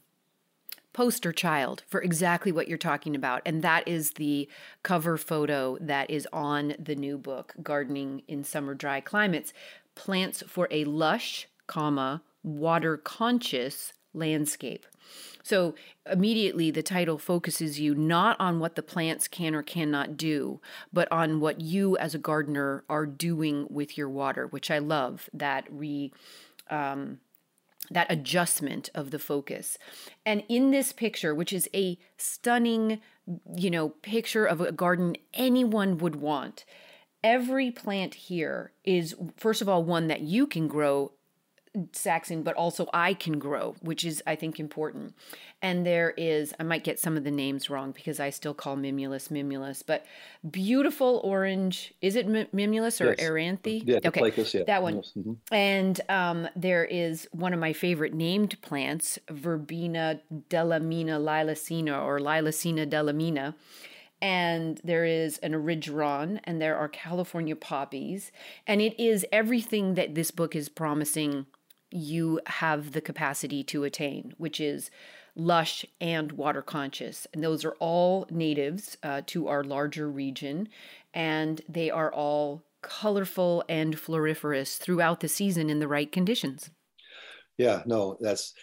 poster child for exactly what you're talking about. And that is the cover photo that is on the new book, Gardening in Summer Dry Climates Plants for a Lush, comma, Water Conscious Landscape. So immediately the title focuses you not on what the plants can or cannot do, but on what you as a gardener are doing with your water, which I love that re um, that adjustment of the focus. And in this picture, which is a stunning, you know, picture of a garden anyone would want, every plant here is, first of all, one that you can grow Saxon, but also I can grow, which is, I think, important. And there is, I might get some of the names wrong because I still call Mimulus Mimulus, but beautiful orange. Is it Mimulus or yes. Eranthe? Yeah, okay. Placus, yeah. That one. Mm-hmm. And um, there is one of my favorite named plants, Verbena delamina lilacina or Lilacina delamina and there is an erigeron, and there are California poppies, and it is everything that this book is promising you have the capacity to attain, which is lush and water conscious. And those are all natives uh, to our larger region, and they are all colorful and floriferous throughout the season in the right conditions. Yeah, no, that's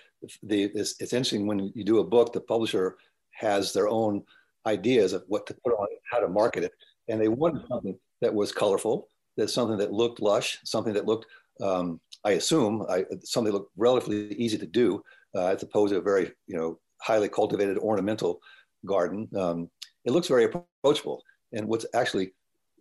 the it's, it's interesting when you do a book, the publisher has their own ideas of what to put on how to market it, and they wanted something that was colorful, that something that looked lush, something that looked um, I assume, I, something looked relatively easy to do, uh, as opposed to a very, you know, highly cultivated ornamental garden. Um, it looks very approachable. And what's actually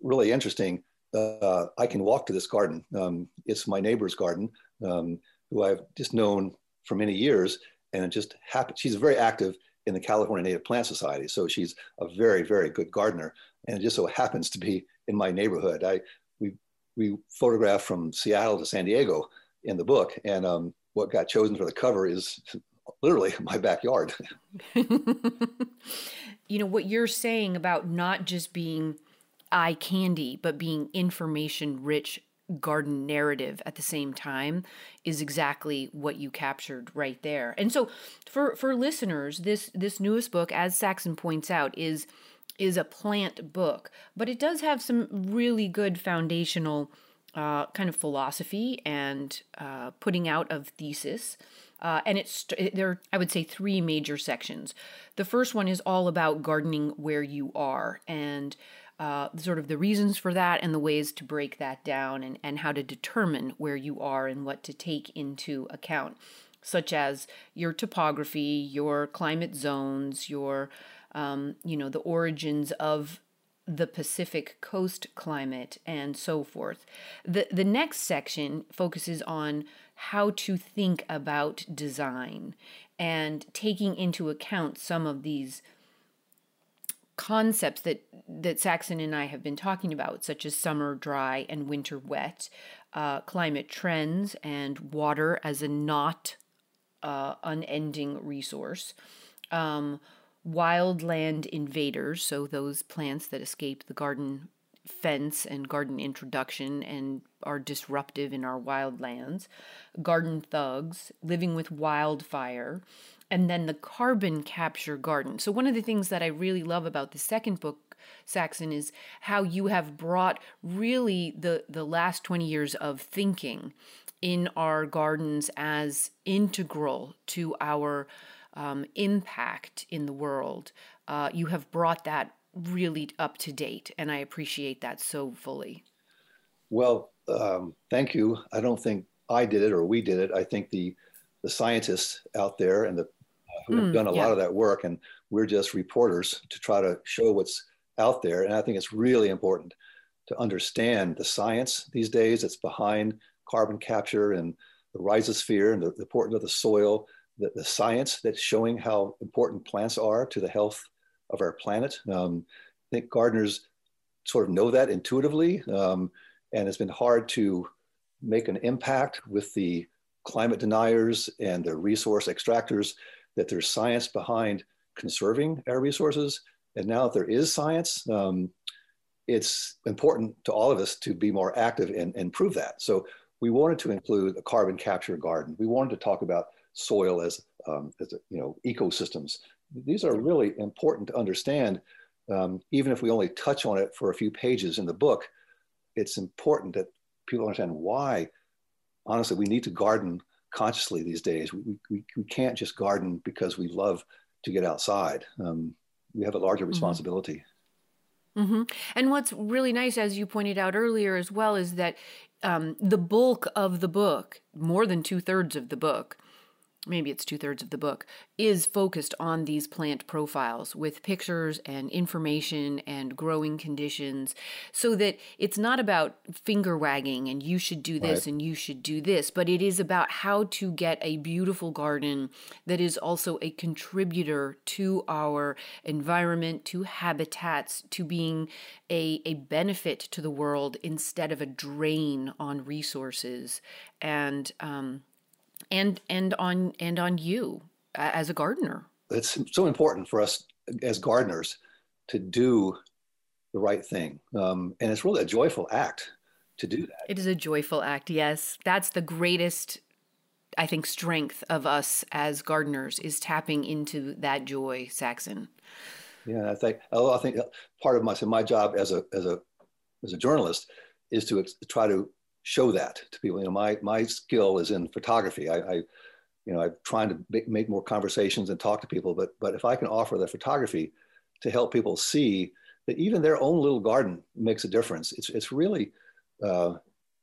really interesting, uh, I can walk to this garden. Um, it's my neighbor's garden, um, who I've just known for many years, and it just happened. She's very active in the California Native Plant Society, so she's a very, very good gardener, and it just so happens to be in my neighborhood. I we photographed from Seattle to San Diego in the book, and um, what got chosen for the cover is literally my backyard. you know what you're saying about not just being eye candy, but being information rich garden narrative at the same time is exactly what you captured right there. And so for for listeners, this this newest book as Saxon points out is is a plant book, but it does have some really good foundational uh, kind of philosophy and uh, putting out of thesis. Uh, and it's there are, I would say, three major sections. The first one is all about gardening where you are and uh, sort of the reasons for that and the ways to break that down and, and how to determine where you are and what to take into account, such as your topography, your climate zones, your um, you know, the origins of the Pacific coast climate and so forth. The the next section focuses on how to think about design and taking into account some of these concepts that that Saxon and I have been talking about, such as summer dry and winter wet, uh, climate trends, and water as a not uh, unending resource. Um, wildland invaders, so those plants that escape the garden fence and garden introduction and are disruptive in our wildlands, garden thugs, living with wildfire, and then the carbon capture garden. So, one of the things that I really love about the second book, Saxon, is how you have brought really the, the last 20 years of thinking in our gardens as integral to our um, impact in the world, uh, you have brought that really up to date, and I appreciate that so fully. Well, um, thank you. I don't think I did it or we did it. I think the the scientists out there and the uh, who have mm, done a yeah. lot of that work, and we're just reporters to try to show what's out there. And I think it's really important to understand the science these days that's behind carbon capture and the rhizosphere and the, the importance of the soil the, the science that's showing how important plants are to the health of our planet. Um, I think gardeners sort of know that intuitively, um, and it's been hard to make an impact with the climate deniers and the resource extractors that there's science behind conserving our resources. And now that there is science, um, it's important to all of us to be more active and, and prove that. So we wanted to include a carbon capture garden. We wanted to talk about soil as, um, as a, you know, ecosystems. These are really important to understand. Um, even if we only touch on it for a few pages in the book, it's important that people understand why, honestly, we need to garden consciously these days. We, we, we can't just garden because we love to get outside. Um, we have a larger mm-hmm. responsibility. Mm-hmm. And what's really nice, as you pointed out earlier as well, is that um, the bulk of the book, more than two thirds of the book, maybe it's two thirds of the book, is focused on these plant profiles with pictures and information and growing conditions so that it's not about finger wagging and you should do this right. and you should do this, but it is about how to get a beautiful garden that is also a contributor to our environment, to habitats, to being a, a benefit to the world instead of a drain on resources. And um, and and on and on you as a gardener. It's so important for us as gardeners to do the right thing, um, and it's really a joyful act to do that. It is a joyful act. Yes, that's the greatest. I think strength of us as gardeners is tapping into that joy, Saxon. Yeah, I think I think part of my so my job as a as a as a journalist is to try to show that to people. You know, my my skill is in photography. I, I you know, I'm trying to make, make, more conversations and talk to people. But but if I can offer the photography to help people see that even their own little garden makes a difference, it's it's really, uh,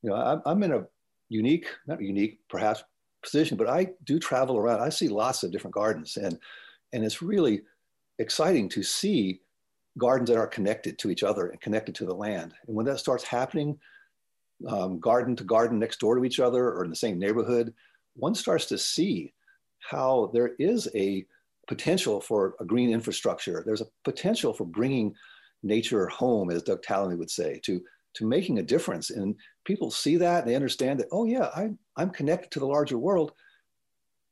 you know, I'm, I'm in a unique, not unique, perhaps position, but I do travel around. I see lots of different gardens, and and it's really exciting to see gardens that are connected to each other and connected to the land. And when that starts happening, um, garden to garden next door to each other or in the same neighborhood, one starts to see how there is a potential for a green infrastructure. There's a potential for bringing nature home, as Doug Tallamy would say, to, to making a difference. And people see that they understand that, oh, yeah, I, I'm connected to the larger world.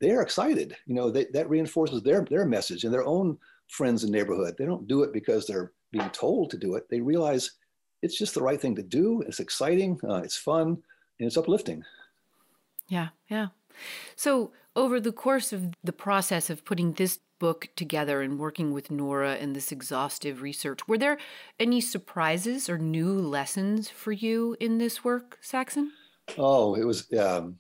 They're excited. You know, they, that reinforces their, their message and their own friends and neighborhood. They don't do it because they're being told to do it. They realize it's just the right thing to do. It's exciting, uh, it's fun, and it's uplifting. Yeah, yeah. So, over the course of the process of putting this book together and working with Nora and this exhaustive research, were there any surprises or new lessons for you in this work, Saxon? Oh, it was. Um,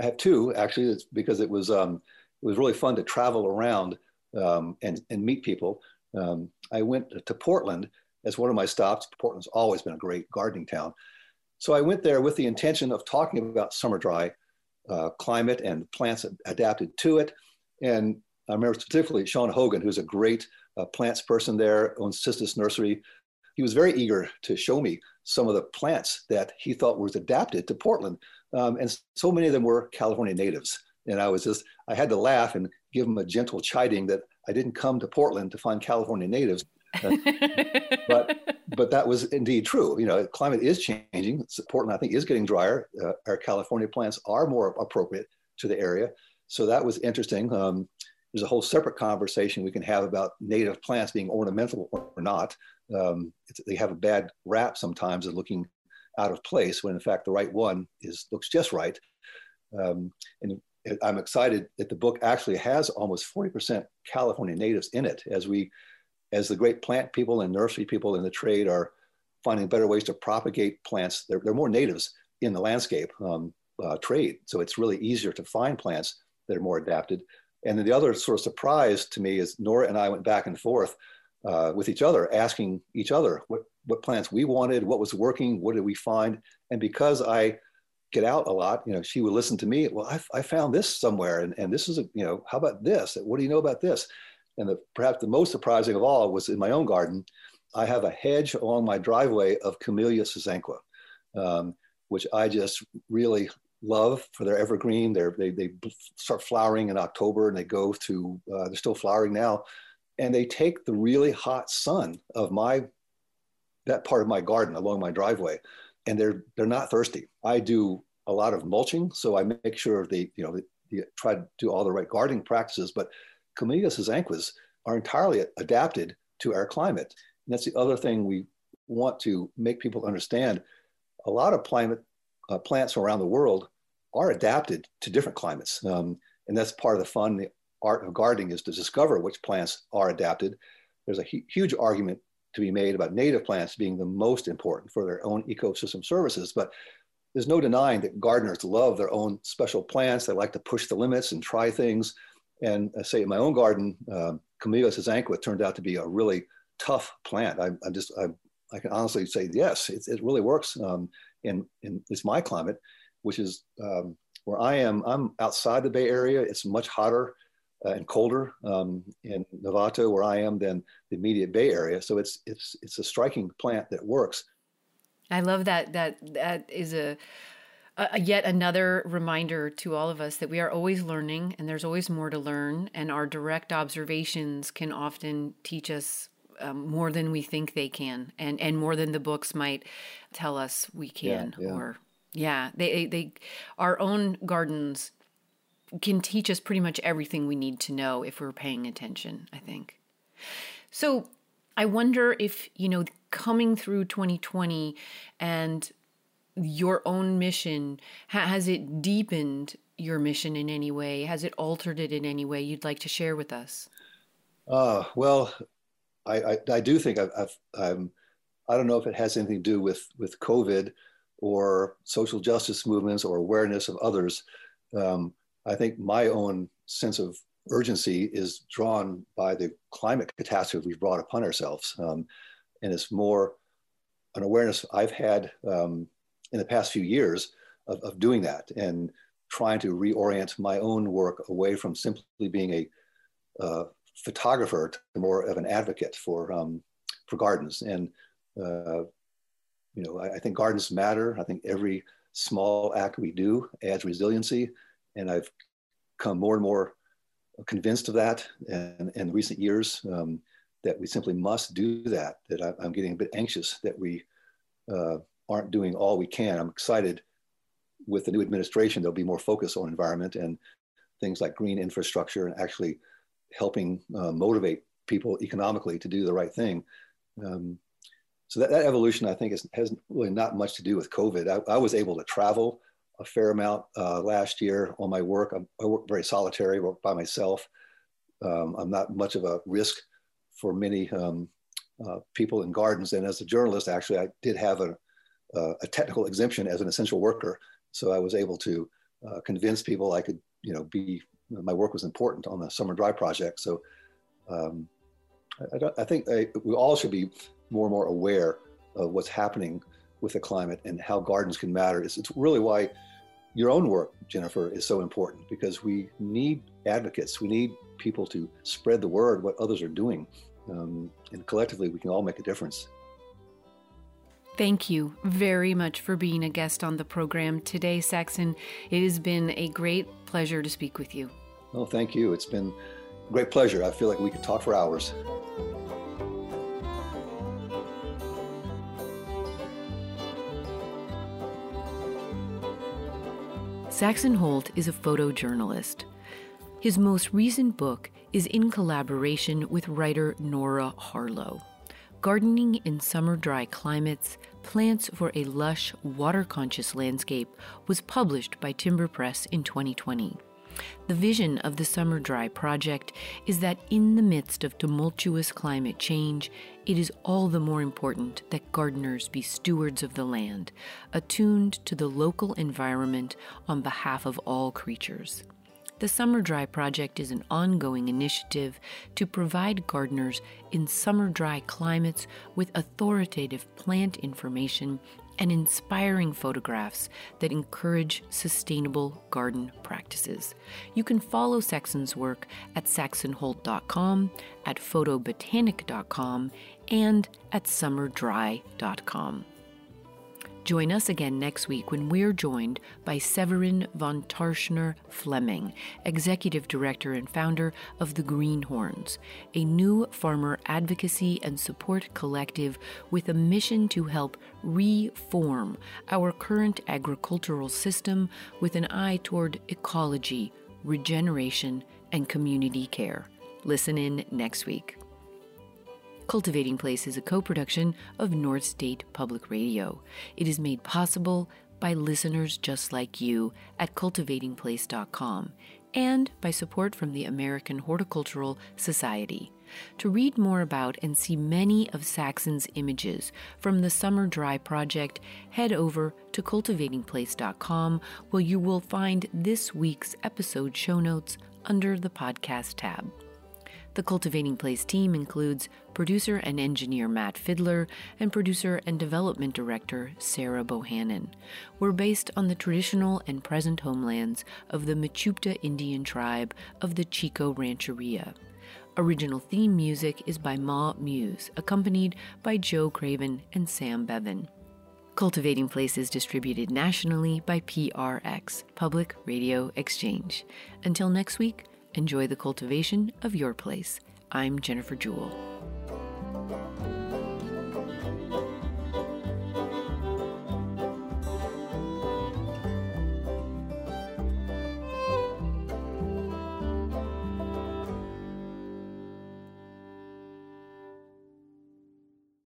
I have two actually. It's because it was um, it was really fun to travel around um, and and meet people. Um, I went to Portland as one of my stops. Portland's always been a great gardening town. So I went there with the intention of talking about summer dry uh, climate and plants adapted to it. And I remember specifically Sean Hogan, who's a great uh, plants person there, owns Cistus Nursery. He was very eager to show me some of the plants that he thought was adapted to Portland. Um, and so many of them were California natives. And I was just, I had to laugh and give him a gentle chiding that I didn't come to Portland to find California natives but but that was indeed true. You know, climate is changing. Portland, I think, is getting drier. Uh, our California plants are more appropriate to the area. So that was interesting. Um, there's a whole separate conversation we can have about native plants being ornamental or not. Um, they have a bad rap sometimes of looking out of place when in fact the right one is looks just right. Um, and I'm excited that the book actually has almost 40% California natives in it as we as the great plant people and nursery people in the trade are finding better ways to propagate plants, they're, they're more natives in the landscape um, uh, trade. So it's really easier to find plants that are more adapted. And then the other sort of surprise to me is Nora and I went back and forth uh, with each other, asking each other what, what plants we wanted, what was working, what did we find. And because I get out a lot, you know, she would listen to me. Well, I, I found this somewhere, and, and this is a, you know, how about this? What do you know about this? And the, perhaps the most surprising of all was in my own garden, I have a hedge along my driveway of Camellia sasanqua, um, which I just really love for their evergreen. They're, they, they start flowering in October and they go to, uh, they're still flowering now. And they take the really hot sun of my, that part of my garden along my driveway, and they're, they're not thirsty. I do a lot of mulching, so I make sure they, you know, they, they try to do all the right gardening practices, but Camellia sasanquas are entirely adapted to our climate. And that's the other thing we want to make people understand. A lot of climate uh, plants around the world are adapted to different climates. Um, and that's part of the fun, the art of gardening is to discover which plants are adapted. There's a hu- huge argument to be made about native plants being the most important for their own ecosystem services. But there's no denying that gardeners love their own special plants. They like to push the limits and try things. And I say in my own garden, um, Camellia sasanqua turned out to be a really tough plant. I, I just, I, I, can honestly say, yes, it, it really works um, in, in it's my climate, which is um, where I am. I'm outside the Bay Area. It's much hotter uh, and colder um, in Novato, where I am, than the immediate Bay Area. So it's it's it's a striking plant that works. I love that. That that is a, a, yet another reminder to all of us that we are always learning, and there's always more to learn. And our direct observations can often teach us um, more than we think they can, and and more than the books might tell us we can. Yeah, yeah. Or yeah, they they our own gardens can teach us pretty much everything we need to know if we're paying attention, I think. So I wonder if, you know, coming through 2020 and your own mission, has it deepened your mission in any way? Has it altered it in any way you'd like to share with us? Uh, well, I, I, I do think I've, I've, I'm, I don't know if it has anything to do with, with COVID or social justice movements or awareness of others. Um, I think my own sense of urgency is drawn by the climate catastrophe we've brought upon ourselves. Um, and it's more an awareness I've had um, in the past few years of, of, doing that and trying to reorient my own work away from simply being a uh, photographer to more of an advocate for, um, for gardens. And, uh, you know, I, I think gardens matter. I think every small act we do adds resiliency and I've come more and more convinced of that in, in recent years um, that we simply must do that. That I, am getting a bit anxious that we uh, aren't doing all we can. I'm excited with the new administration, there'll be more focus on environment and things like green infrastructure and actually helping uh, motivate people economically to do the right thing. Um, so that, that evolution, I think, is, has really not much to do with COVID. I, I was able to travel a fair amount uh, last year on my work. I'm, i work very solitary, work by myself. Um, I'm not much of a risk for many um, uh, people in gardens. And as a journalist, actually, I did have a, uh, a technical exemption as an essential worker. So I was able to uh, convince people I could, you know, be, my work was important on the Summer Dry project. So um, I, I, think I, we all should be more and more aware of what's happening with the climate and how gardens can matter. It's, it's really why your own work, Jennifer, is so important because we need advocates. We need people to spread the word what others are doing. Um, and collectively, we can all make a difference. Thank you very much for being a guest on the program today, Saxon. It has been a great pleasure to speak with you. Oh, thank you. It's been a great pleasure. I feel like we could talk for hours. Saxon Holt is a photojournalist. His most recent book is in collaboration with writer Nora Harlow. Gardening in Summer Dry Climates Plants for a Lush, Water Conscious Landscape was published by Timber Press in 2020. The vision of the Summer Dry project is that in the midst of tumultuous climate change, it is all the more important that gardeners be stewards of the land, attuned to the local environment on behalf of all creatures. The Summer Dry Project is an ongoing initiative to provide gardeners in summer dry climates with authoritative plant information and inspiring photographs that encourage sustainable garden practices. You can follow Saxon's work at saxonholt.com, at photobotanic.com, and at summerdry.com. Join us again next week when we're joined by Severine von Tscharner Fleming, Executive Director and founder of the Greenhorns, a new farmer advocacy and support collective with a mission to help reform our current agricultural system with an eye toward ecology, regeneration, and community care. Listen in next week. Cultivating Place is a co production of North State Public Radio. It is made possible by listeners just like you at cultivatingplace.com and by support from the American Horticultural Society. To read more about and see many of Saxon's images from the Summer Dry Project, head over to cultivatingplace.com where you will find this week's episode show notes under the podcast tab. The Cultivating Place team includes producer and engineer Matt Fidler and producer and development director Sarah Bohannon. We're based on the traditional and present homelands of the Mechoopda Indian tribe of the Chico Rancheria. Original theme music is by Ma Muse, accompanied by Joe Craven and Sam Bevan. Cultivating Place is distributed nationally by PRX, Public Radio Exchange. Until next week, enjoy the cultivation of your place. I'm Jennifer Jewell.